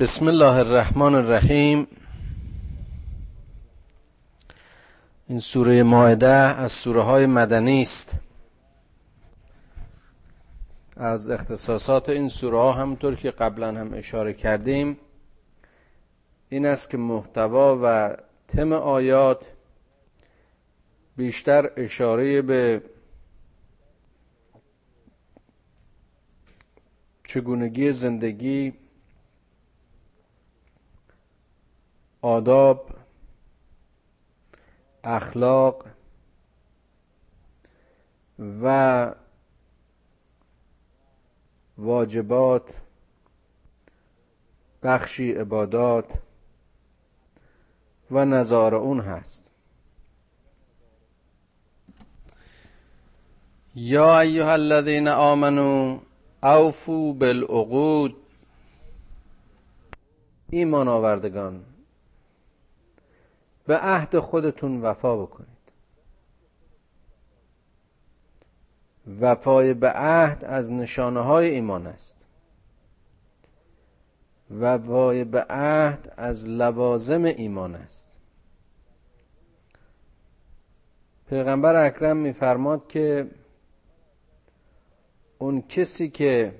بسم الله الرحمن الرحیم. این سوره ماعده از سوره های مدنی است. از اختصاصات این سوره ها همطور که قبلا هم اشاره کردیم این است که محتوا و تم آیات بیشتر اشاره به چگونگی زندگی آداب اخلاق و واجبات بخشی عبادات و نظار اون هست. یا ایها الذین آمنو اوفو بالعقود. ایمان آوردگان به عهد خودتون وفا بکنید. وفای به عهد از نشانه های ایمان است. وفای به عهد از لوازم ایمان است. پیغمبر اکرم میفرماد که اون کسی که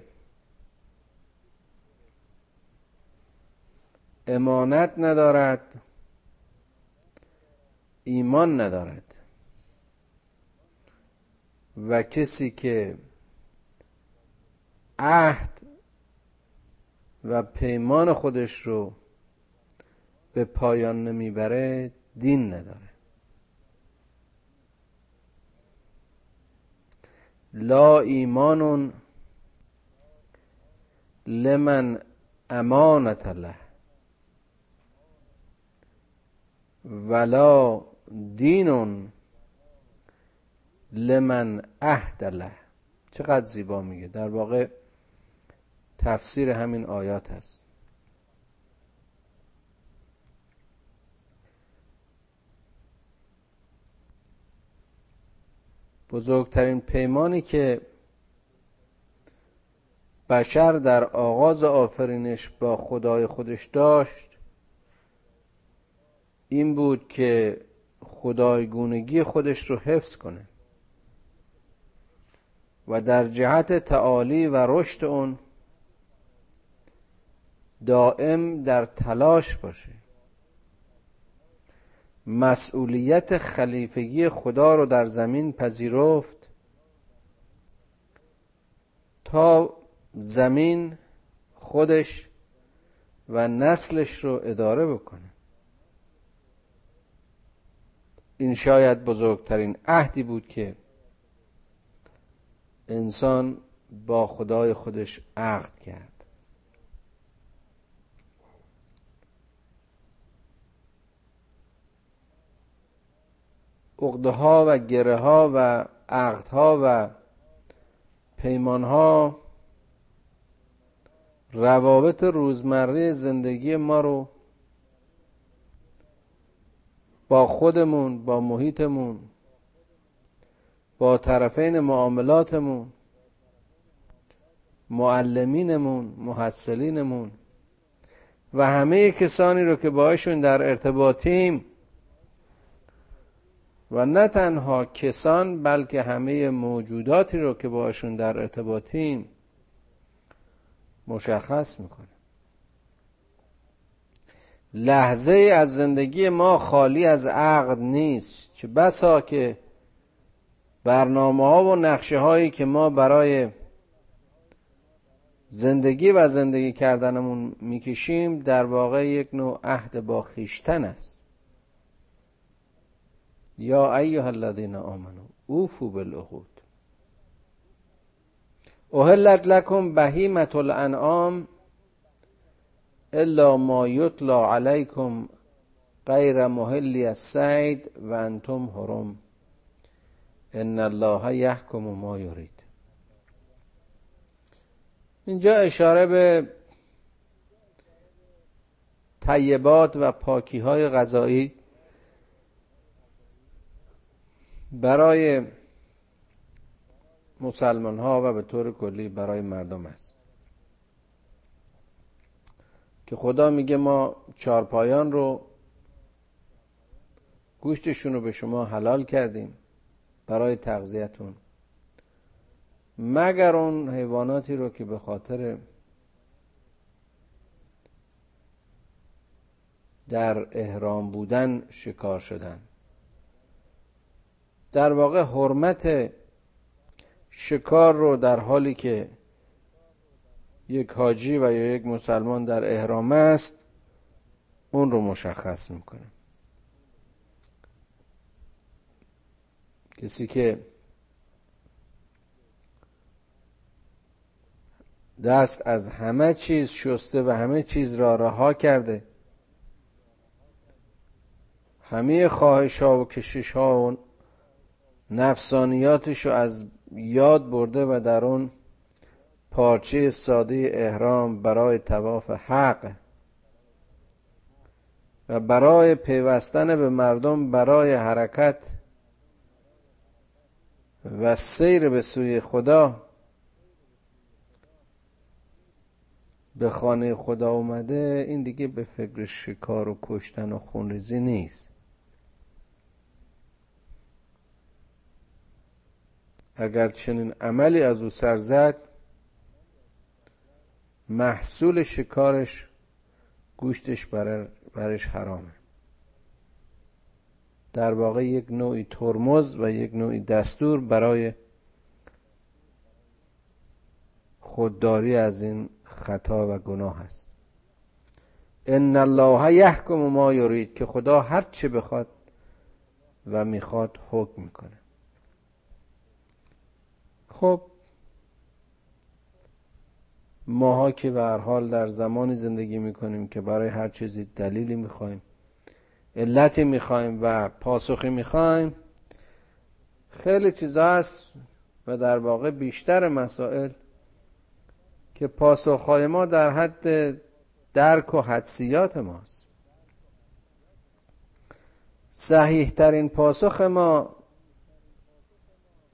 امانت ندارد ایمان ندارد. و کسی که عهد و پیمان خودش رو به پایان نمی‌بره دین نداره. لا ایمان لمن امانت الله ولا دین لمن عهد له چقدر زیبا میگه. در واقع تفسیر همین آیات هست. بزرگترین پیمانی که بشر در آغاز آفرینش با خدای خودش داشت این بود که خدایگونگی خودش رو حفظ کنه و در جهت تعالی و رشد اون دائم در تلاش باشه. مسئولیت خلیفگی خدا رو در زمین پذیرفت تا زمین خودش و نسلش رو اداره بکنه. این شاید بزرگترین عهدی بود که انسان با خدای خودش عهد کرد. اقده ها و گره ها و عقد ها و پیمان ها روابط روزمره زندگی ما رو با خودمون با محیطمون با طرفین معاملاتمون معلمینمون محصلینمون و همه کسانی رو که باهاشون در ارتباطیم و نه تنها کسان بلکه همه موجوداتی رو که باشون در ارتباطیم مشخص می‌کنه لحظه از زندگی ما خالی از عقد نیست. چه بسا که برنامه ها و نقشه هایی که ما برای زندگی و زندگی کردنمون می‌کشیم در واقع یک نوع عهد با خیشتن است. یا ایها الذین آمنو اوفو بالعقود. اهلت لکم بهیمت الانعام الا ما یطلا علیکم غیر محلی السید و انتم حرم. ان الله یحکم ما یرید. اینجا اشاره به طیبات و پاکی های غذایی. برای مسلمان ها و به طور کلی برای مردم است. که خدا میگه ما چارپایان رو گوشتشون رو به شما حلال کردیم برای تغذیتون مگر اون حیواناتی رو که به خاطر در احرام بودن شکار شدن. در واقع حرمت شکار رو در حالی که یک حاجی و یا یک مسلمان در احرام است اون رو مشخص می‌کنه کسی که دست از همه چیز شسته و همه چیز را رها کرده همه خواهش ها و کشش ها و نفسانیاتش رو از یاد برده و در اون پارچه ساده احرام برای تواف حق. و برای پیوستن به مردم برای حرکت. و سیر به سوی خدا. به خانه خدا اومده این دیگه به فکر شکار و کشتن و خونریزی نیست. اگر چنین عملی از او سر زد محصول شکارش گوشتش برش حرامه. در واقع یک نوعی ترمز و یک نوعی دستور برای خودداری از این خطا و گناه است. ان الله یحکم ما یرید که خدا هر چه بخواد و می‌خواد حکم می‌کنه. خب ماها که به هر حال در زمانی زندگی می‌کنیم که برای هر چیزی دلیلی می‌خوایم علتی می‌خوایم و پاسخی می‌خوایم خیلی چیزا هست و در واقع بیشتر مسائل که پاسخهای ما در حد درک و حدسیات ماست. صحیح ترین پاسخ ما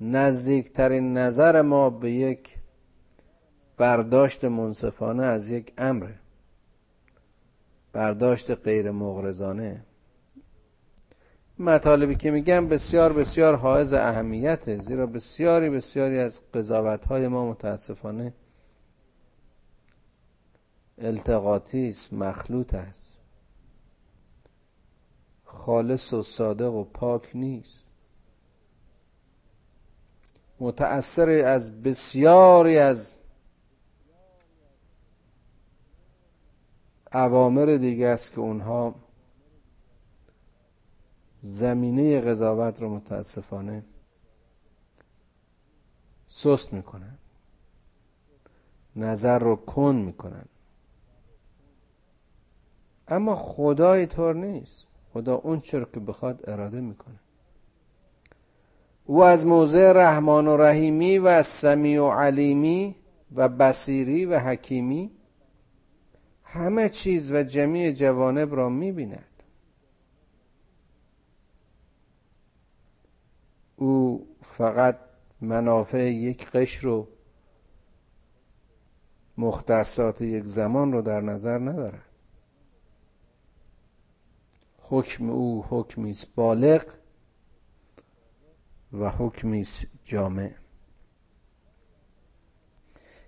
نزدیکترین نظر ما به یک برداشت منصفانه از یک امره برداشت غیر مغرزانه مطالبی که میگم بسیار بسیار حائز اهمیته زیرا بسیاری بسیاری از قضاوت های ما متاسفانه التقاطی است مخلوط است. خالص و صادق و پاک نیست. متأثر از بسیاری از عوامر دیگه است که اونها زمینه قضاوت رو متاسفانه سست می‌کنن. نظر رو کن می‌کنن. اما خدا طور نیست. خدا اون چرا که بخواد اراده می‌کنه. او از موضع رحمان و رحیمی و سمیع و علیمی و بصیری و حکیمی همه چیز و جمیع جوانب را می‌بیند. او فقط منافع یک قشر و مختصات یک زمان رو در نظر ندارد. حکم او حکمی است بالغ و حکمی است جامع.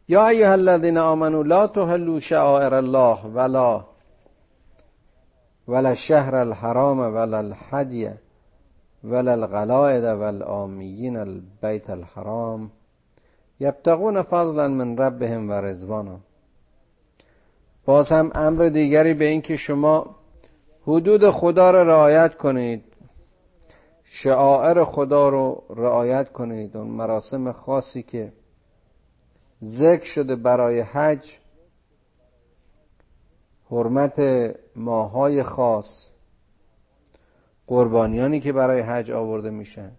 یا ایها الذین آمنوا لا تحلوا شعائر الله ولا ولا الشهر الحرام ولا الحدی ولا الغلائد والآمیین البیت الحرام یبتغون فضلا من ربهم و رضوانا. باز هم امر دیگری به این که شما حدود خدا را رعایت کنید شعائر خدا رو رعایت کنید اون مراسم خاصی که ذکر شده برای حج حرمت ماهای خاص قربانیانی که برای حج آورده میشن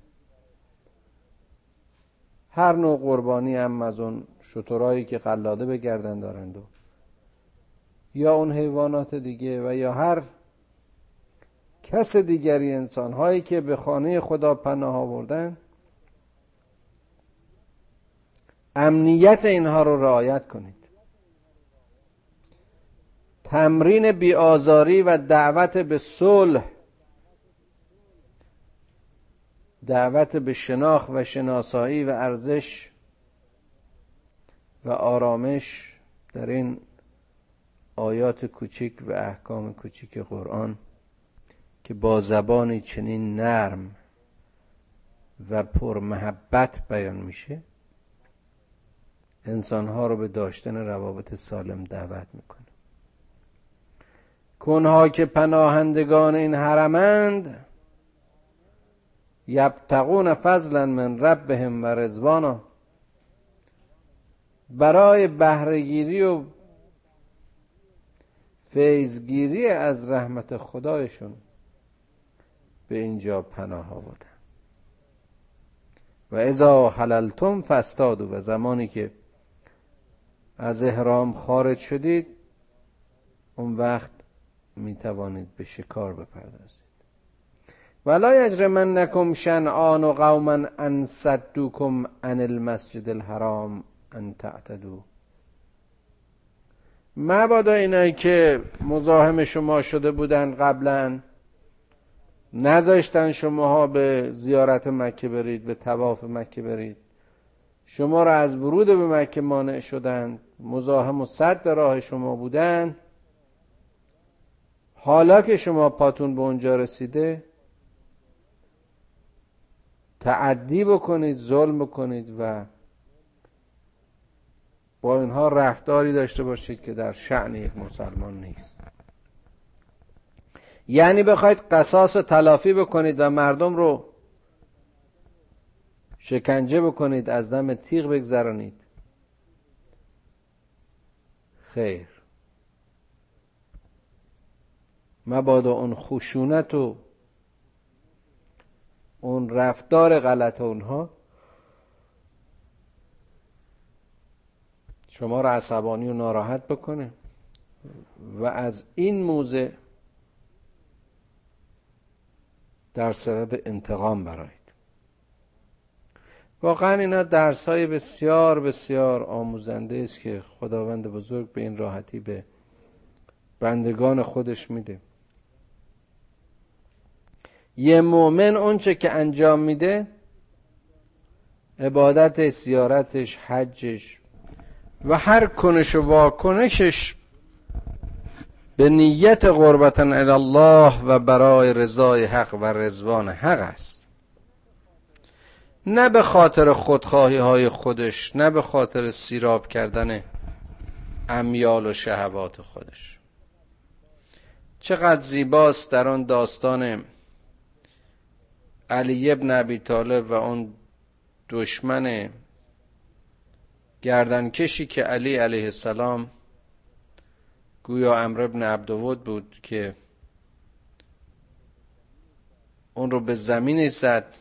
هر نوع قربانی هم از اون شطورایی که قلاده بگردن دارند و یا اون حیوانات دیگه و یا هر کس دیگری انسان هایی که به خانه خدا پناه آوردن امنیت اینها رو رعایت کنید. تمرین بیآزاری و دعوت به صلح دعوت به شناخت و شناسایی و ارزش و آرامش در این آیات کوچک و احکام کوچک قرآن که با زبانی چنین نرم و پر محبت بیان میشه. انسانها رو به داشتن روابط سالم دعوت می‌کنه. کنها که پناهندگان این حرمند یبتقون فضلا من ربهم و رزوانا برای بهرهگیری و فیضگیری از رحمت خدایشون به اینجا پناه آوردن. و اذا حللتم فستادو و زمانی که از احرام خارج شدید اون وقت می توانید به شکار بپردازید. ولا یجرمنکم شنعان و قوما ان صدوکم عن المسجد الحرام ان تعتدو مبادا اینایی که مزاحم شما شده بودن قبلا نذاشتن شماها به زیارت مکه برید به تواف مکه برید. شما را از ورود به مکه مانع شدند. مزاحم و صد راه شما بودند حالا که شما پاتون به اونجا رسیده تعدی بکنید ظلم بکنید و با اینها رفتاری داشته باشید که در شعن یک مسلمان نیست. یعنی بخواید قصاص و تلافی بکنید و مردم رو شکنجه بکنید از دم تیغ بگذرانید. خیر. مبادا اون خشونت و اون رفتار غلط اونها. شما را عصبانی و ناراحت بکنه. و از این موزه در صدد انتقام برایید واقعا اینا درس های بسیار بسیار آموزنده است که خداوند بزرگ به این راحتی به بندگان خودش میده. یه مؤمن اونچه که انجام میده عبادت سیارتش حجش و هر کنش و واکنشش به نیت قربتا الله و برای رضای حق و رزوان حق است. نه به خاطر خودخواهی های خودش نه به خاطر سیراب کردن امیال و شهوات خودش. چقدر زیباست در آن داستان علی ابن ابی طالب و اون دشمن گردنکشی که علی علیه السلام گویا امر ابن عبدود بود که اون رو به زمین زد.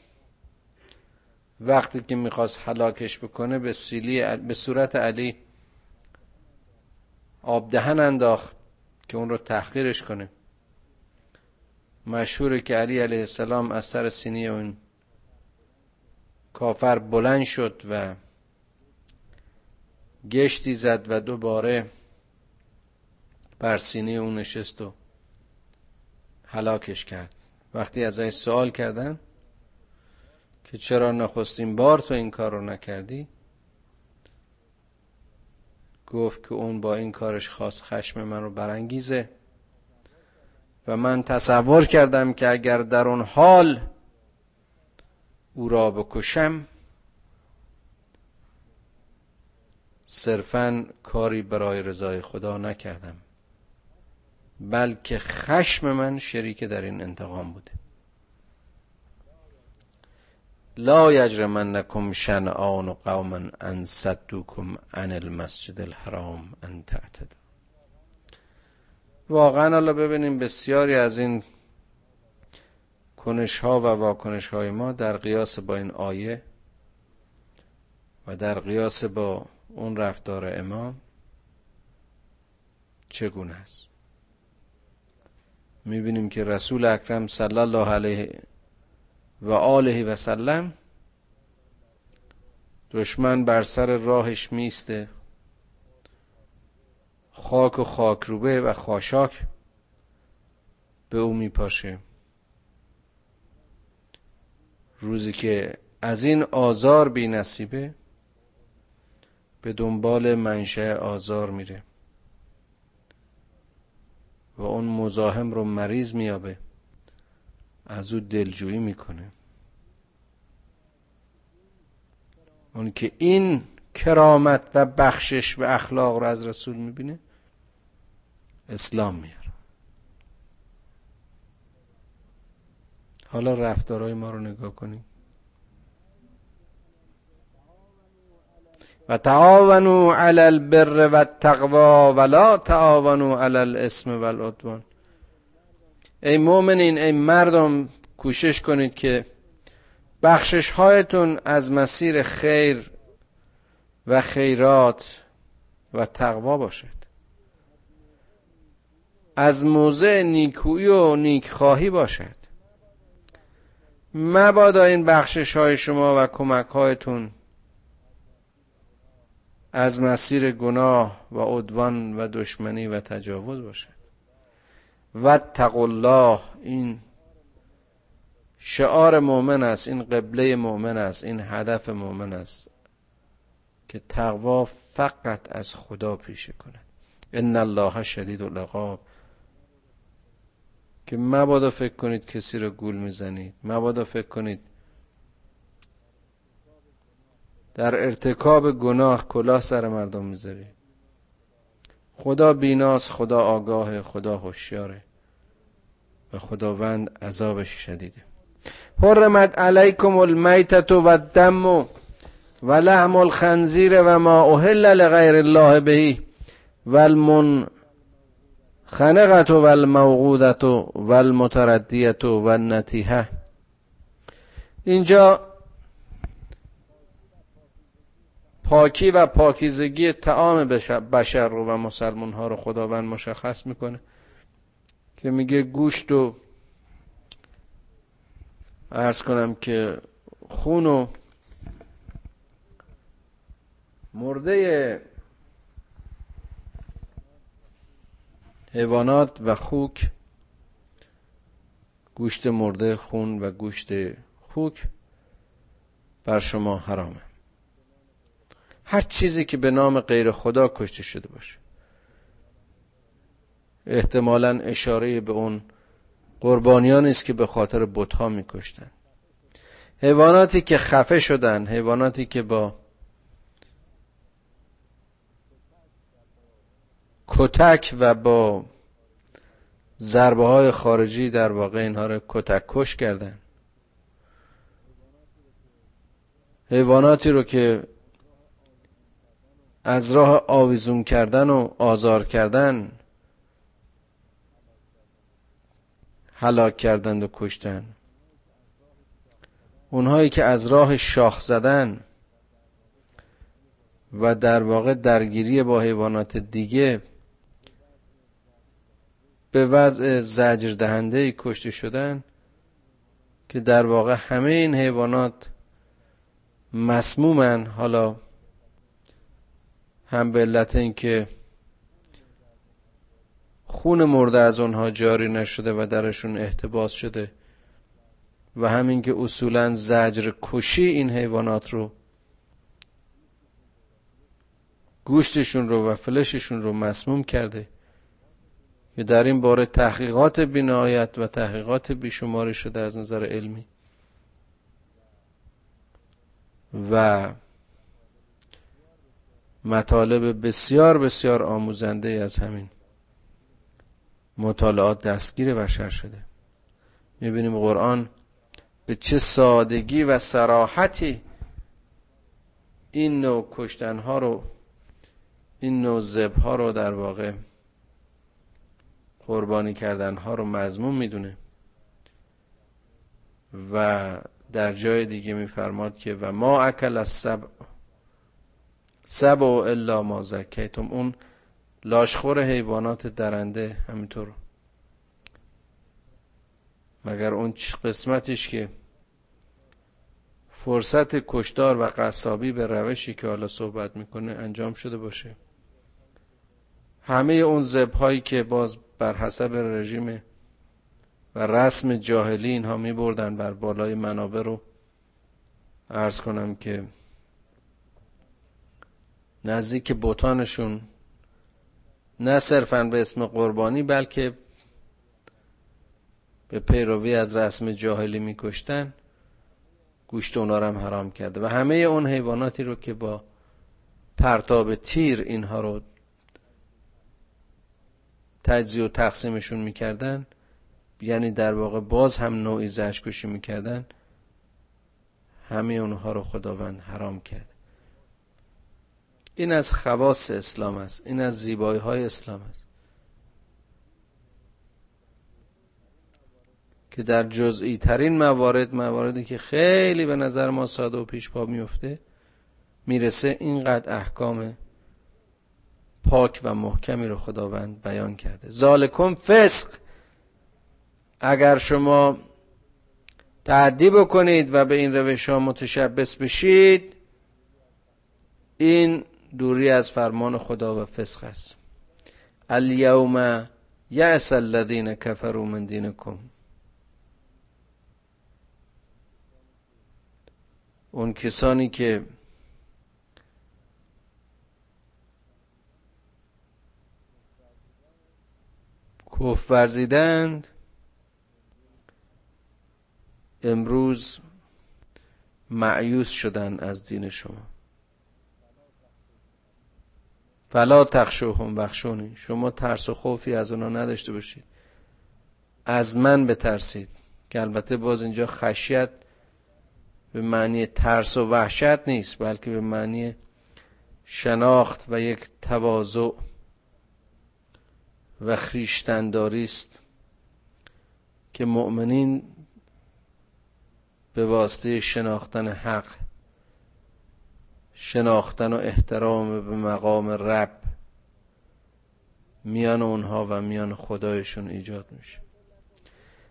وقتی که می‌خواست حلاکش بکنه به, سیلی به صورت علی آب دهن انداخت که اون رو تحقیرش کنه. مشهوره که علی علیه السلام از سر سینی اون کافر بلند شد و گشتی زد و دوباره بر سینه اون نشست و حلاکش کرد. وقتی ازش سوال کردن که چرا نخستین بار تو این کار رو نکردی؟ گفت که اون با این کارش خواست خشم من رو برانگیزه. و من تصور کردم که اگر در اون حال او را بکشم صرفا کاری برای رضای خدا نکردم بلکه خشم من شریک در این انتقام بوده. لا یجرمنکم شنعان قوما ان صدوکم عن المسجد الحرام ان تعتدوا. واقعا حالا ببینیم بسیاری از این کنش ها و واکنش های ما در قیاس با این آیه و در قیاس با اون رفتار امام چگونه است؟ می‌بینیم که رسول اکرم صلی الله علیه و آله و سلم دشمن بر سر راهش میسته. خاک و خاکروبه و خاشاک به او میپاشه. روزی که از این آزار بی نصیبه به دنبال منشه آزار میره و اون مزاحم رو مریض میابه. از او دلجویی می‌کنه. اون که این کرامت و بخشش و اخلاق رو از رسول می‌بینه اسلام میاره. حالا رفتارهای ما رو نگاه کنیم. و تعاونوا علی البر و التقوا ولا تعاونوا علی الاسم و العدوان. ای مؤمنین ای مردم کوشش کنید که بخشش هایتون از مسیر خیر و خیرات و تقوا باشد. از موضع نیکویی و نیکخواهی باشد. مبادا این بخشش های شما و کمک هایتون از مسیر گناه و عدوان و دشمنی و تجاوز باشد. و الله. این شعار مؤمن است این قبله مؤمن است این هدف مؤمن است که تقوا فقط از خدا پیشه کند. ان الله شدید العقاب. که مبادا فکر کنید کسی رو گول می‌زنید مبادا فکر کنید در ارتکاب گناه کلاه سر مردم می‌ذارید. خدا بیناس خدا آگاه خدا هوشیاره و خداوند عذابش شدیده حرمت علیکم المیتت و الدم و لحم الخنزیر و ما اهل لغیر الله بهی و خنقت و الموقودت و المتردیت و النتیحه اینجا پاکی و پاکیزگی تعام بشر رو و مسلمان ها رو خداوند مشخص می‌کنه که میگه گوشت و ارز کنم که خون و مرده حیوانات و خوک گوشت مرده خون و گوشت خوک بر شما حرامه. هر چیزی که به نام غیر خدا کشته شده باشه. احتمالا اشاره به اون قربانیانی است که به خاطر بتها میکشتن. حیواناتی که خفه شدن حیواناتی که با کتک و با ضربه های خارجی در واقع اینها رو کتک کش کردن. حیواناتی رو که از راه آویزون کردن و آزار کردن هلاک کردند و کشتن. اونهایی که از راه شاخ زدن و در واقع درگیری با حیوانات دیگه به وضع زجر دهنده کشته شدن که در واقع همه این حیوانات مسمومن. حالا هم به علت اینکه خون مرده از اونها جاری نشده و درشون احتباس شده و همین که اصولا زجر کشی این حیوانات رو گوشتشون رو و فلششون رو مسموم کرده که در این باره تحقیقات بینایت و تحقیقات بیشماری شده از نظر علمی. و مطالب بسیار بسیار آموزنده از همین مطالعات دستگیر بشر شده. می‌بینیم قرآن به چه سادگی و سراحتی این نوع کشتنها رو این نوع زبها رو در واقع قربانی کردنها رو مضمون می‌دونه. و در جای دیگه میفرماد که و ما اکل از سب و الا ما زکیتم. اون لاشخور حیوانات درنده همینطور. مگر اون قسمتش که فرصت کشتار و قصابی به روشی که حالا صحبت می‌کنه انجام شده باشه. همه اون زبهایی که باز بر حسب رژیم و رسم جاهلی اینها می بردن بر بالای منابع رو ارز کنم که نزدیک بوتانشون. نه صرفا به اسم قربانی بلکه به پیروی از رسم جاهلی میکشتن. گوشت اونا هم حرام کرده. و همه اون حیواناتی رو که با پرتاب تیر اینها رو تجزیه و تقسیمشون می‌کردن یعنی در واقع باز هم نوعی زشکشی می‌کردن همه اونها رو خداوند حرام کرد. این از خواص اسلام است. این از زیبایی های اسلام است. که در جزئی ترین موارد مواردی که خیلی به نظر ما ساده و پیش پا میفته می‌رسه اینقدر احکام پاک و محکمی رو خداوند بیان کرده. ذالکم فسق. اگر شما تعدی بکنید و به این روش ها متشبس بشید این دوری از فرمان خدا و فسق است. الیوم یعس الذین کفروا من دینکم. اون کسانی که کف ورزیدند امروز معیوس شدن از دین شما. فلا تخشوهم بخشونی. شما ترس و خوفی از اونا نداشته باشید. از من بترسید. که البته باز اینجا خشیت به معنی ترس و وحشت نیست بلکه به معنی شناخت و یک تواضع و خریشتنداری است که مؤمنین به واسطه شناختن حق شناختن و احترام به مقام رب میان اونها و میان خدایشون ایجاد میشه.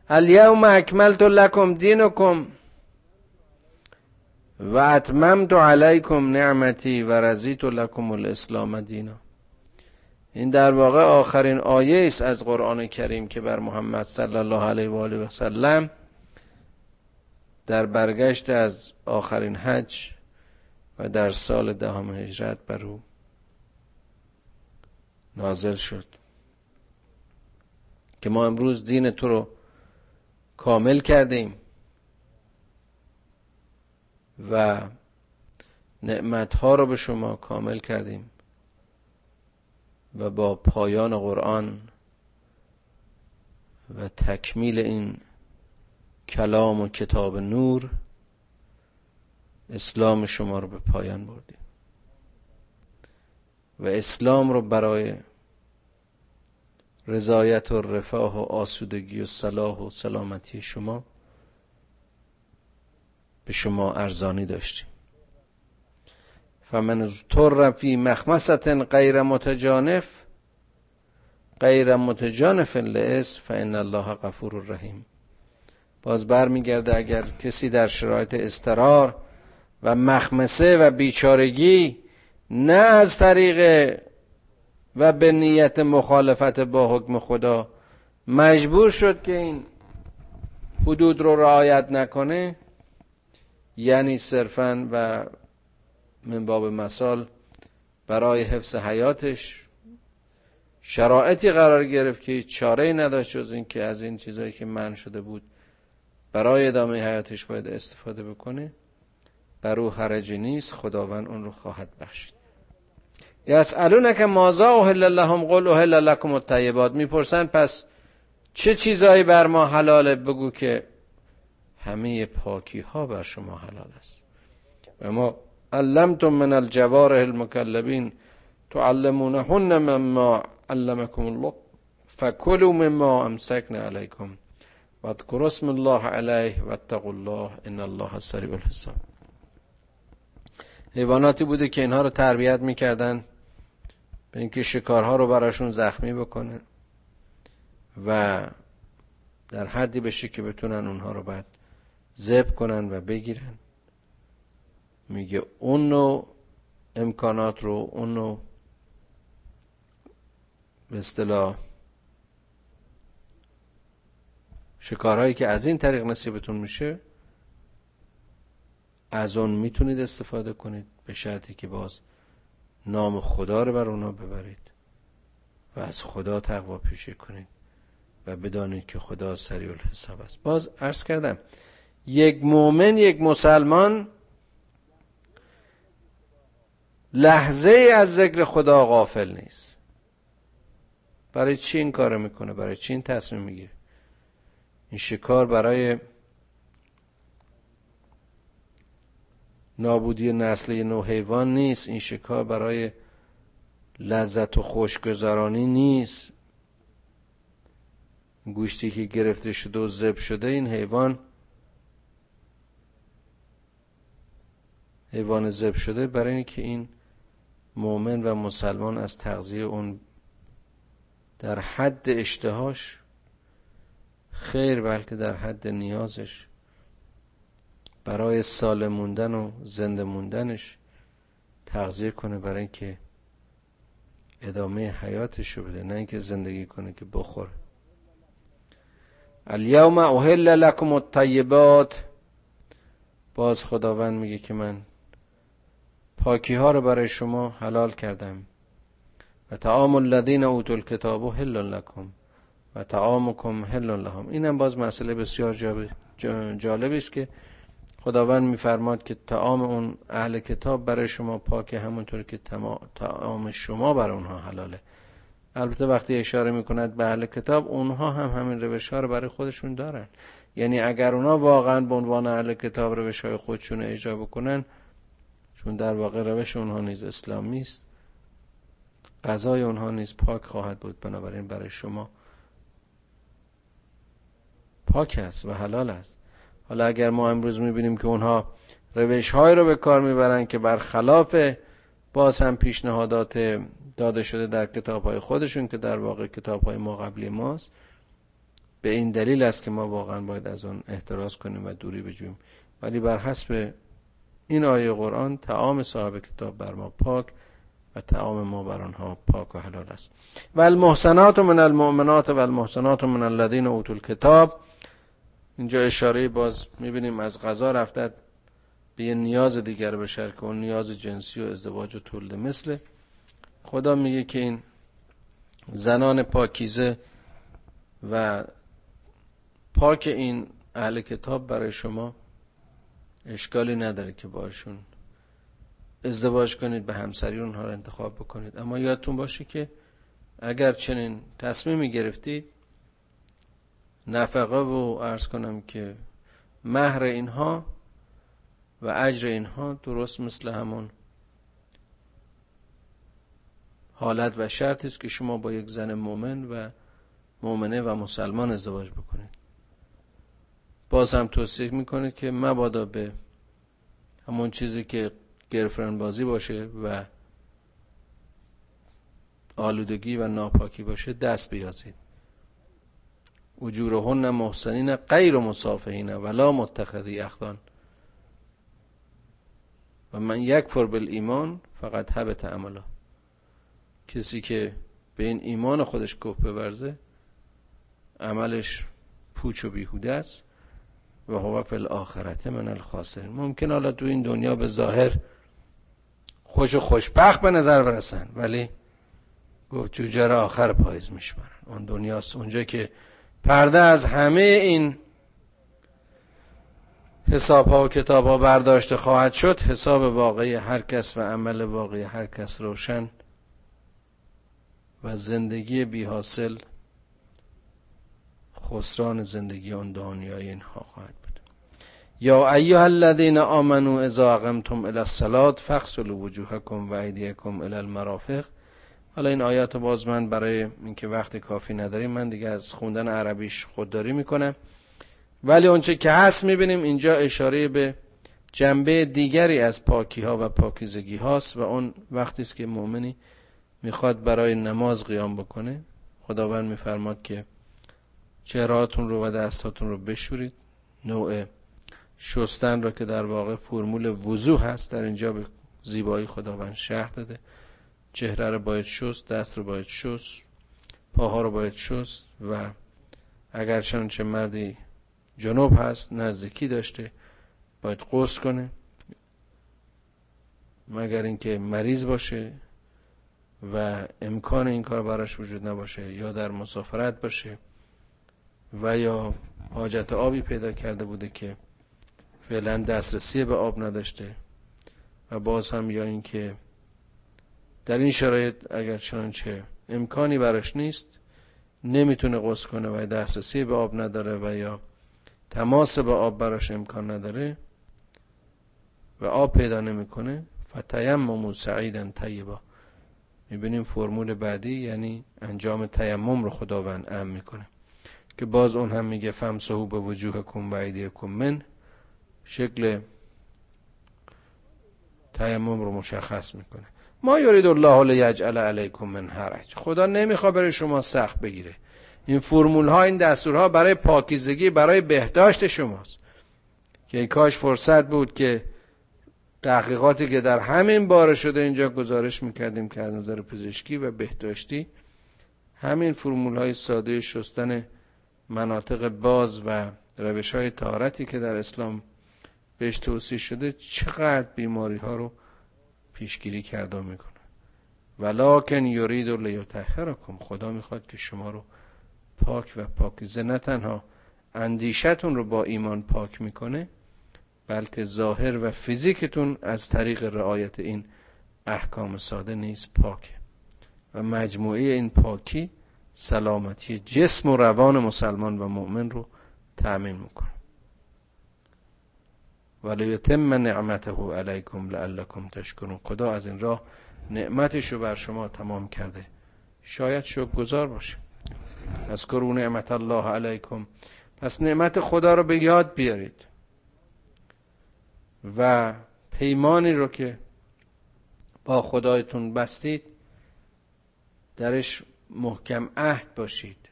الیوم اکملت لکم دینکم و اتممت علیکم نعمتی و رضیت لکم الاسلام دینا. این در واقع آخرین آیه است از قرآن کریم که بر محمد صلی الله علیه و آله و سلم در برگشت از آخرین حج و در سال دهم هجرت بر او نازل شد. که ما امروز دین تو رو کامل کردیم و نعمتها رو به شما کامل کردیم و با پایان قرآن و تکمیل این کلام و کتاب نور اسلام شما رو به پایان بردیم. و اسلام رو برای رضایت و رفاه و آسودگی و صلاح و سلامتی شما به شما ارزانی داشتیم. فمن اضطر فی مخمست غیر متجانف غیر متجانف لعز فان الله غفور رحیم. باز برمیگرده اگر کسی در شرایط استرار و مخمسه و بیچارگی نه از طریق و به نیت مخالفت با حکم خدا مجبور شد که این حدود رو رعایت نکنه یعنی صرفا و من باب مثال برای حفظ حیاتش شرایطی قرار گرفت که چاره نداشت جز این که از این چیزایی که من شده بود برای ادامه حیاتش باید استفاده بکنه. بر او حرجی نیست خداوند اون رو خواهد بخشید. که مازا اوهل لهم قل اوهل لکم الطیبات. می‌پرسن پس چه چیزایی بر ما حلاله؟ بگو که همه پاکی ها بر شما حلال است. و ما علمتم من الجوارح المکلبین تعلمونهن مما علمکم الله فکلوا مما امسکن علیکم و اسم الله علیه و اتقوا الله ان الله سریع الحساب. حیواناتی بوده که اینها رو تربیت می‌کردن به اینکه شکارها رو براشون زخمی بکنن و در حدی بشه که بتونن اونها رو بعد زب کنن و بگیرن. میگه اون نوع امکانات رو اون نوع به اصطلاح شکارهایی که از این طریق نصیبتون میشه از اون می‌تونید استفاده کنید به شرطی که باز نام خدا رو بر اونا ببرید و از خدا تقوا پیشه کنید و بدانید که خدا سریع الحساب است. باز عرض کردم یک مؤمن یک مسلمان لحظه از ذکر خدا غافل نیست. برای چی این کار می‌کنه؟ برای چی این تصمیم می‌گیره؟ این شکار برای نابودی نسل نو حیوان نیست. این شکار برای لذت و خوشگذرانی نیست. گوشتی که گرفته شده و زب شده این حیوان حیوان زب شده برای اینکه این مؤمن و مسلمان از تغذیه اون در حد اشتهاش خیر بلکه در حد نیازش. برای سالم موندن و زنده موندنش تغذیه کنه برای اینکه ادامه حیاتش رو بده نه اینکه زندگی کنه که بخوره. الیوم احل لکم الطیبات. باز خداوند میگه که من پاکی ها رو برای شما حلال کردم. و تعام الذین اوتوا الکتاب حل لکم و تعامکم حل لهم. اینم باز مسئله بسیار جالبی است که خداوند میفرماد که تعام اون اهل کتاب برای شما پاکه همونطور که تعام شما برای اونها حلاله. البته وقتی اشاره می‌کند به اهل کتاب اونها هم همین روش ها رو برای خودشون دارن. یعنی اگر اونها واقعا به عنوان اهل کتاب روش های خودشون اجرا بکنن چون در واقع روش اونها نیز اسلامی است غذای اونها نیز پاک خواهد بود بنابراین برای شما پاک است و حلال است. حالا اگر ما امروز می‌بینیم که اونها روش های رو به کار می‌برن که برخلاف باز هم پیشنهادات داده شده در کتاب های خودشون که در واقع کتاب های ما قبلی ماست به این دلیل است که ما واقعا باید از اون احتراز کنیم و دوری بجویم ولی بر حسب این آیه قرآن تعام صاحب کتاب بر ما پاک و تعام ما بر آنها پاک و حلال است. و المحسنات من المؤمنات و المحسنات من الذین اوتوا الکتاب اینجا اشاره باز می‌بینیم از غذا رفتد به یه نیاز دیگر بشر که اون نیاز جنسی و ازدواج و تولد مثل. خدا میگه که این زنان پاکیزه و پاک این اهل کتاب برای شما اشکالی نداره که باشون ازدواج کنید به همسری اونها رو انتخاب بکنید. اما یادتون باشه که اگر چنین تصمیمی گرفتید نفقه و ارز کنم که مهر اینها و اجر اینها درست مثل همون حالت و شرط است که شما با یک زن مؤمن و مؤمنه و مسلمان ازدواج بکنید. باز هم توصیه می‌کنه که مبادا به همون چیزی که گرفرن بازی باشه و آلودگی و ناپاکی باشه دست بیازید. اجورهن محسنین غیر مسافهین ولا متخذی اخدان. و من یک فر ایمان فقط حبت عملا کسی که به این ایمان خودش کف بورزه عملش پوچ و بیهوده است و هو فی الاخرت من الخاسرین. ممکن حالا تو این دنیا به ظاهر خوش و خوشبخت به نظر برسن ولی گفت جوجه آخر پاییز میشمارن. اون دنیاست اونجا که پرده از همه این حساب ها و کتاب ها برداشته خواهد شد حساب واقعی هر کس و عمل واقعی هر کس روشن و زندگی بی حاصل خسران زندگی اون دنیای اینها خواهد بود. یا ایها الذین آمنوا اذا اقمتم الى الصلاه فاغسلوا وجوهکم و ایدیکم المرافق حالا این آیات باز من برای اینکه وقت کافی نداریم من دیگه از خوندن عربیش خودداری می‌کنم. ولی اونچه که هست می‌بینیم اینجا اشاره به جنبه دیگری از پاکی ها و پاکیزگی هاست و اون وقتی است که مؤمنی می‌خواد برای نماز قیام بکنه. خداوند میفرماد که چهرهاتون رو و دستاتون رو بشورید. نوع شستن را که در واقع فرمول وضوح هست در اینجا به زیبایی خداوند شهر داده. چهره رو باید شست دست رو باید شست پاها رو باید شست و اگر چه مردی جنوب هست نزدیکی داشته باید قصد کنه مگر اینکه مریض باشه و امکان این کار براش وجود نباشه یا در مسافرت باشه و یا حاجت آبی پیدا کرده بوده که فعلا دسترسی به آب نداشته و باز هم یا اینکه در این شرایط اگر چنانچه امکانی براش نیست نمی‌تونه غسل کنه و دسترسی به آب نداره و یا تماس به آب براش امکان نداره و آب پیدا نمی‌کنه فتیمم سعیدا طیبا. می‌بینیم فرمول بعدی یعنی انجام تیمم رو خداوند ام می‌کنه که باز اون هم میگه فمسهو به وجوه کن و ایدیکم من شکل تیمم رو مشخص می‌کنه. ما یرید الله لیجعل علیکم من حرج. خدا نمی‌خواد برای شما سخت بگیره. این فرمول ها این دستورها برای پاکیزگی برای بهداشت شماست. که کاش فرصت بود که تحقیقاتی که در همین باره شده اینجا گزارش می‌کردیم که از نظر پزشکی و بهداشتی همین فرمول های ساده شستن مناطق باز و روش های تارتی که در اسلام بهش توصیح شده چقدر بیماری ها رو پیشگیری کرده می‌کنه. ولکن یرید و لیطهرکم. خدا می‌خواد که شما رو پاک و پاکیزه نه تنها اندیشتون رو با ایمان پاک می‌کنه بلکه ظاهر و فیزیکتون از طریق رعایت این احکام ساده نیست پاکه. و مجموعه این پاکی سلامتی جسم و روان مسلمان و مؤمن رو تأمین می‌کنه. ولیتم نعمته علیکم لعلکم تشکرون. خدا از این راه نعمتش رو بر شما تمام کرده. شاید شکر گذار باشه از کرون نعمت الله علیکم. پس نعمت خدا رو به یاد بیارید. و پیمانی رو که با خدایتون بستید درش محکم عهد باشید.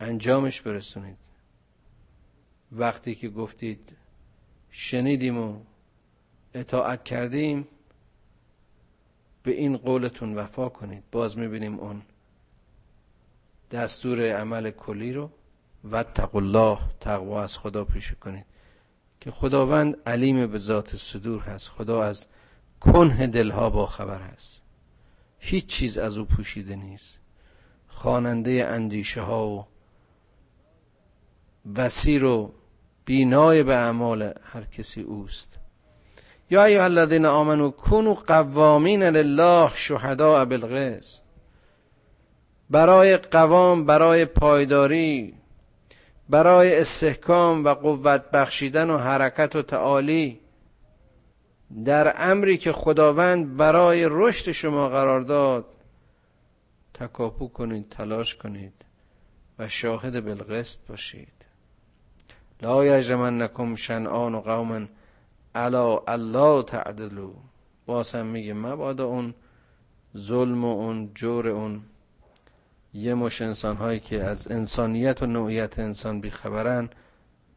انجامش برسونید. وقتی که گفتید شنیدیم و اطاعت کردیم به این قولتون وفا کنید. باز می‌بینیم اون دستور عمل کلی رو. و الله تقوا از خدا پیش کنید. که خداوند علیم به ذات صدور هست. خدا از کنه دلها با خبر هست. هیچ چیز از او پوشیده نیست. خواننده اندیشه ها و بسیر و بینای به اعمال هر کسی اوست. یا ایها الذین آمنو کنوا قوامین لله شهداء بالقسط برای قوام برای پایداری برای استحکام و قوت بخشیدن و حرکت و تعالی در امری که خداوند برای رشد شما قرار داد تکاپو کنید تلاش کنید و شاهد بالقسط باشید. لا یجرمنکم شنآن و قوما علا الله تعدلو باسم میگه مبادا اون ظلم و اون جور اون یه مش انسان هایی که از انسانیت و نوعیت انسان بیخبرن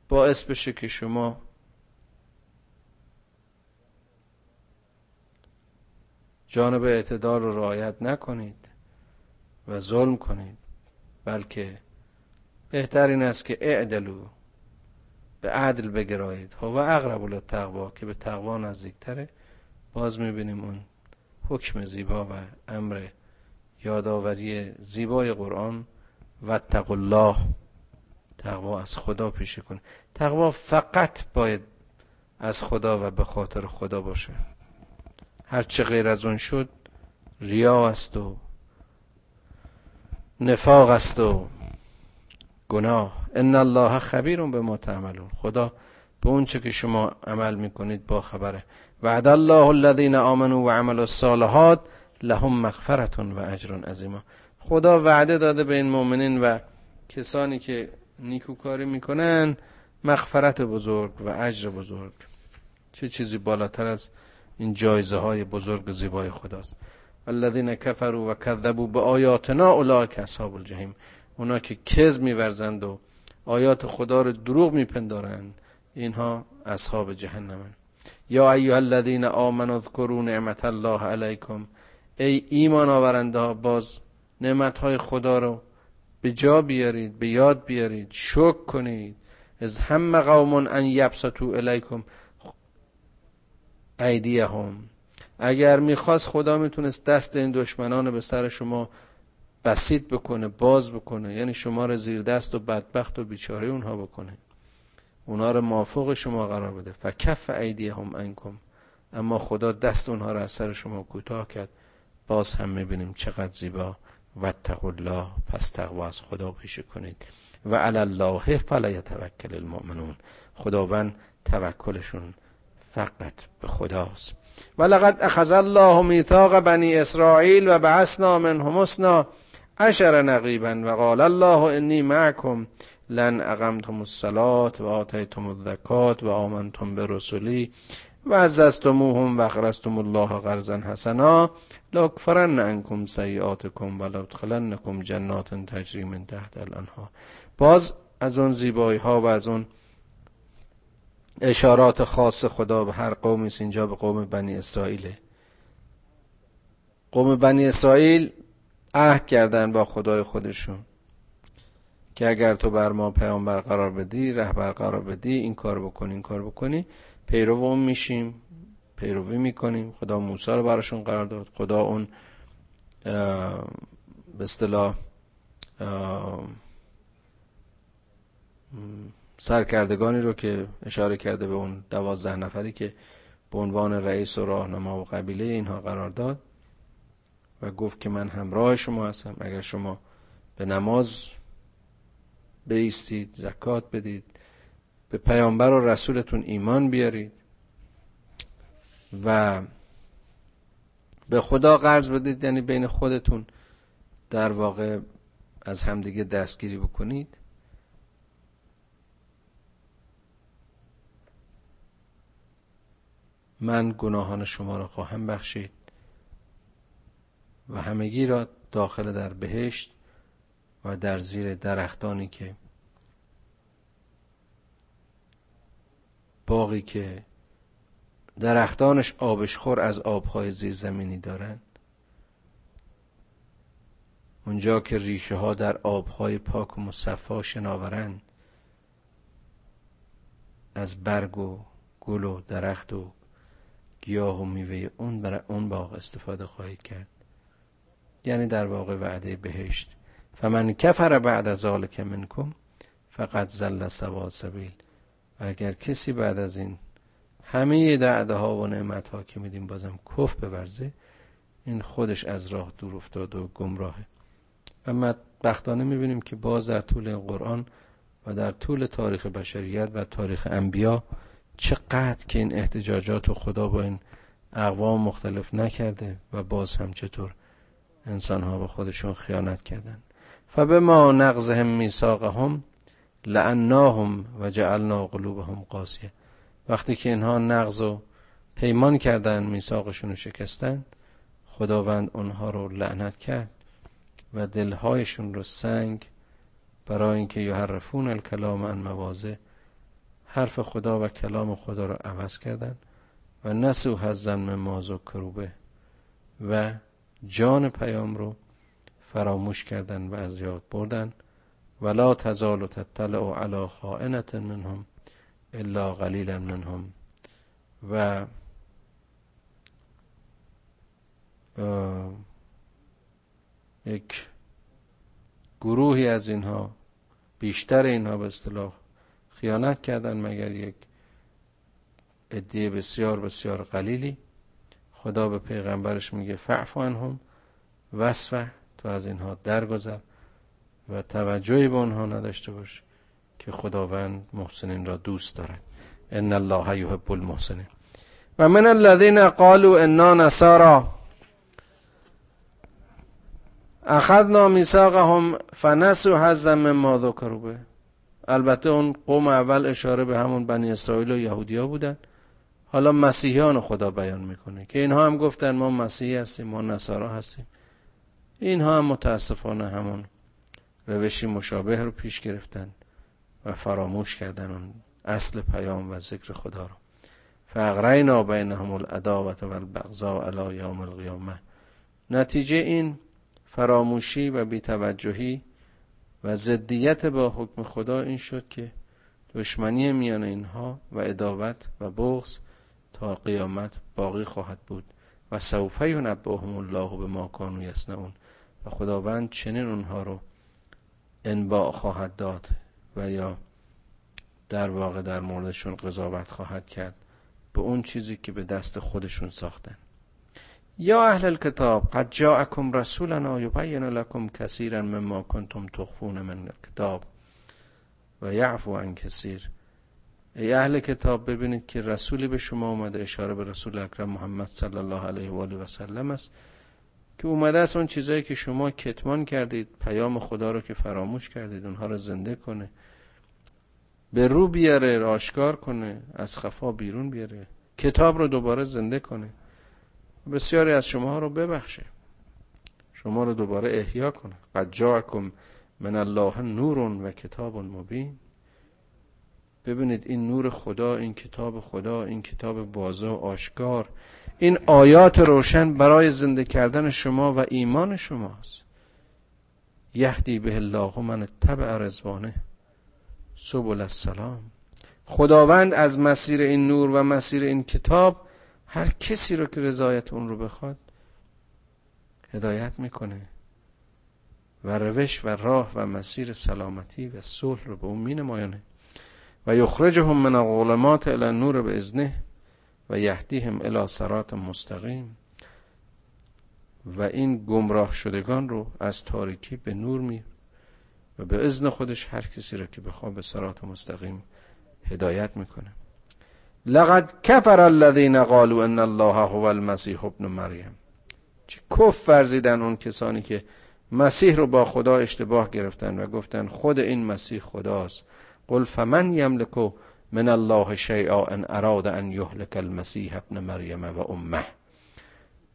باعث بشه که شما جانب اعتدال رو رعایت نکنید و ظلم کنید بلکه بهترین است که اعدلو به عدل بگرایید. و اقرب للتقوا که به تقوا نزدیکتره. باز می‌بینیم اون حکم زیبا و امر یادآوری زیبای قرآن. و الله. تقوا از خدا پیشه کنه تقوا فقط باید از خدا و به خاطر خدا باشه. هرچه غیر از اون شد ریا است و نفاق است و گناه. ان الله خبیر به ما تعملون. خدا به اون چه که شما عمل می‌کنید با خبره. وعد الله الذين آمنوا و عملوا الصالحات لهم مغفرت و اجر عظیم خدا وعده داده به این مؤمنین و کسانی که نیکوکاری می‌کنن مغفرت بزرگ و اجر بزرگ. چه چیزی بالاتر از این جایزه های بزرگ و زیبای خداست. الذين كفروا و كذبوا به آیاتنا اولئک اصحاب الجحیم. اونا که کذب میورزند و آیات خدا رو دروغ میپندارند اینها اصحاب جهنمن. یا ایها الذین آمنوا اذکروا نعمت الله علیکم. ای ایمان آورنده باز نعمتهای خدا رو به جا بیارید به یاد بیارید شک کنید. از هم قوم ان یبسطو الیکم ایدیهم. اگر می‌خواست خدا می‌تونست دست این دشمنان به سر شما بسیط بکنه باز بکنه. یعنی شما رو زیر دست و بدبخت و بیچاره اونها بکنه. اونها رو موافق شما قرار بده. فکف ایدیهم انکم. اما خدا دست اونها رو از سر شما کوتاه کرد. باز هم می‌بینیم چقدر زیبا. و الله پس تقوا از خدا پیشه کنید. و علی الله فلا یتوکل المؤمنون. خداوند توکلشون فقط به خداست. ولقد اخذ الله میثاق بنی اسرائیل و بعثنا منهم اسنا عشر نقیبا و قال الله انی معکم لن اقمتم الصلاة و آتیتم الزکات و آمنتم برسولی و عززتموهم و اخرستم الله قرضا حسنا لاکفرن انکم سیئاتکم و لادخلنکم جنات تجری من تحت الانها باز از اون زیبایی ها و از اون اشارات خاص خدا به هر قومی اینجا به قوم بنی اسرائیله قوم بنی اسرائیل عهد کردن با خدای خودشون. که اگر تو بر ما پیامبر قرار بدی رهبر قرار بدی این کار بکنی این کار بکنی پیرو اون میشیم پیروی می‌کنیم. خدا موسی رو براشون قرار داد. خدا اون به اصطلاح سرکردگانی رو که اشاره کرده به اون دوازده نفری که به عنوان رئیس و راهنما و قبیله اینها قرار داد. و گفت که من همراه شما هستم. اگر شما به نماز بیستید زکات بدید به پیامبر و رسولتون ایمان بیارید و به خدا قرض بدید یعنی بین خودتون در واقع از همدیگه دستگیری بکنید. من گناهان شما را خواهم بخشید. و همگی را داخل در بهشت و در زیر درختانی که باقی که درختانش آبش خور از آبهای زیرزمینی دارند اونجا که ریشه ها در آبهای پاک و مصفا شناورند از برگ و گل و درخت و گیاه و میوه اون برای اون باغ استفاده خواهید کرد. یعنی در واقع وعده بهشت. فمن کفر بعد از ذالک منکم فقط زل سوا سبیل. و اگر کسی بعد از این همه دعده ها و نعمت ها که میدیم بازم کف بورزه این خودش از راه دور افتاد و گمراهه. و بختانه می‌بینیم که باز در طول قرآن و در طول تاریخ بشریت و تاریخ انبیا چقدر که این احتجاجات و خدا با این اقوام مختلف نکرده و باز هم چطور انسان ها به خودشون خیانت کردن. فبما نقضهم میثاقهم لعناهم و جعلنا قلوبهم قاسیه وقتی که اینها نقض و پیمان کردن میثاقشون رو شکستن خداوند اونها رو لعنت کرد و دلهایشون رو سنگ برای اینکه یحرفون الکلام عن موازه حرف خدا و کلام خدا رو عوض کردن و نسو حزن من کروبه و جان پیام رو فراموش کردن و از یاد بردن. ولا تزال تطلع علی خائنت منهم الا قلیلا منهم. و یک گروهی از اینها بیشتر اینها به اصطلاح خیانت کردن مگر یک عده بسیار بسیار قلیلی. خدا به پیغمبرش میگه فعف عنهم وصفه تو از اینها درگذر و توجهی به آنها نداشته باش که خداوند محسنین را دوست دارد. ان الله یحب المحسنین. و من الذين قالوا انا نصارى اخذنا میثاقهم فنسوا حظا مما ذکروا به. البته اون قوم اول اشاره به همون بنی اسرائیل و یهودیا بودن. حالا مسیحیان خدا بیان می‌کنه که اینها هم گفتن ما مسیحی هستیم ما نصارا هستیم. اینها هم متاسفانه همون روشی مشابه رو پیش گرفتن و فراموش کردن اون اصل پیام و ذکر خدا رو. فاغرینا بینهم العداوت و البغضاء علی یوم القیامه نتیجه این فراموشی و بیتوجهی و ضدیت با حکم خدا این شد که دشمنی میان اینها و اداوت و بغض تا قیامت باقی خواهد بود. و سوف ینبئهم الله به ما کانوا یصنعون. و خداوند چنین اونها رو انباع خواهد داد و یا در واقع در موردشون قضاوت خواهد کرد به اون چیزی که به دست خودشون ساختن. یا اهل الكتاب قد جاءكم رسولنا یبین لكم كثيرا مما کنتم تخفون من الكتاب و یعفو عن کثیر. ای اهل کتاب ببینید که رسولی به شما اومده اشاره به رسول اکرم محمد صلی الله علیه و آله و سلم است که اومده است اون چیزایی که شما کتمان کردید پیام خدا رو که فراموش کردید اونها رو زنده کنه به رو بیاره آشکار کنه از خفا بیرون بیاره کتاب رو دوباره زنده کنه. بسیاری از شما رو ببخشه. شما رو دوباره احیا کنه. قد جاکم من الله نور و کتاب مبین. ببینید این نور خدا این کتاب خدا این کتاب واضح و آشکار این آیات روشن برای زنده کردن شما و ایمان شماست. یهدی به الله من تبع رزوانه سبل السلام. خداوند از مسیر این نور و مسیر این کتاب هر کسی رو که رضایت اون رو بخواد هدایت می‌کنه و روش و راه و مسیر سلامتی و صلح رو به اون مینمایانه. و یخرجهم من الظلمات الى نور به ازنه و یهدیهم الى صراط مستقیم. و این گمراه شدگان رو از تاریکی به نور می و به ازن خودش هر کسی را که بخواد به صراط مستقیم هدایت می‌کنه. لقد کفر الذین قالوا ان الله هو المسیح ابن مریم. چه کف ورزیدن اون کسانی که مسیح رو با خدا اشتباه گرفتن و گفتن خود این مسیح خداست. قل فمن یملکو من الله شیئا ان اراد ان یهلک المسیح ابن مریم و امه.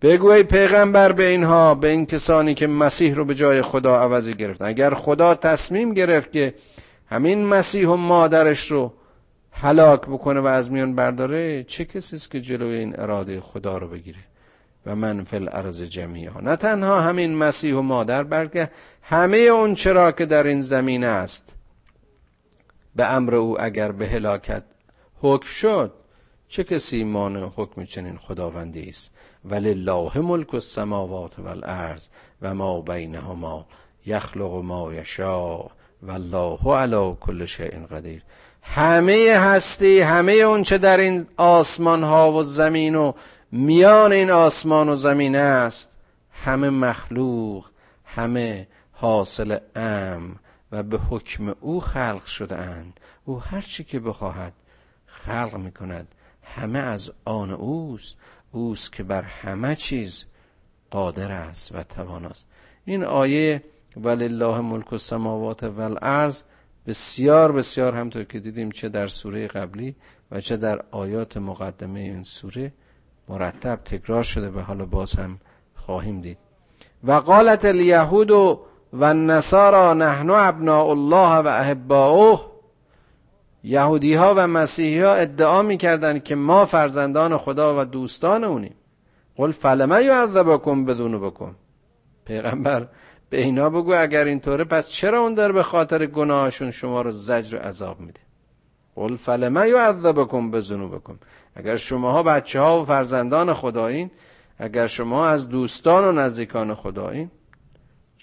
بگو ای پیغمبر به اینها به این کسانی که مسیح رو به جای خدا عوضی گرفتن. اگر خدا تصمیم گرفت که همین مسیح و مادرش رو هلاک بکنه و از میان برداره چه کسی است که جلوی این اراده خدا رو بگیره؟ و من فی الارض جمیعا. نه تنها همین مسیح و مادر بلکه همه اون چرا که در این زمین است. به امر او اگر به هلاکت حکم شد چه کسی مانع حکم چنین خداوندی است؟ ولله ملک السماوات والارض و ما بینهما یخلق ما یشاء والله علی کل شیء قدیر. همه هستی همه اون چه در این آسمان ها و زمین و میان این آسمان و زمین است همه مخلوق همه حاصل ام و به حکم او خلق شده اند او هر چی که بخواهد خلق می‌کند. همه از آن اوست. اوست که بر همه چیز قادر است و تواناست. این آیه ولله ملک السماوات والارض بسیار بسیار همطور که دیدیم چه در سوره قبلی و چه در آیات مقدمه این سوره مرتب تکرار شده و حالا باز هم خواهیم دید. و قالت الیهود و النصارا نحن ابناء الله و احباؤه. یهودی ها و مسیحی ها ادعا می‌کردن که ما فرزندان خدا و دوستان اونیم. قل فلما یعذبکم بکن پیغمبر به اینا بگو اگر اینطوره پس چرا اون در به خاطر گناهشون شما رو زجر و عذاب میده؟ قل فلما یعذبکم بکن اگر شماها بچه ها و فرزندان خدایین اگر شما از دوستان و نزدیکان خدایین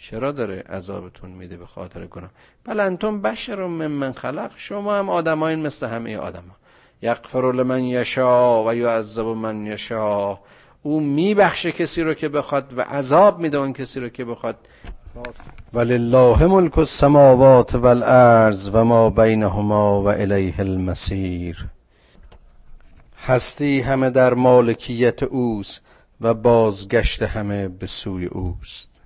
چرا داره عذابتون میده به خاطر گناه؟ بل انتم بشر من من خلق. شما هم آدماین مثل همه آدما. یغفر لمن یشا و یعذب من یشا او میبخشه کسی رو که بخواد و عذاب میده اون کسی رو که بخواد. ولله ملک السماوات والارض و ما بینهما و الیه المسیر هستی همه در مالکیت اوست و بازگشت همه به سوی اوست.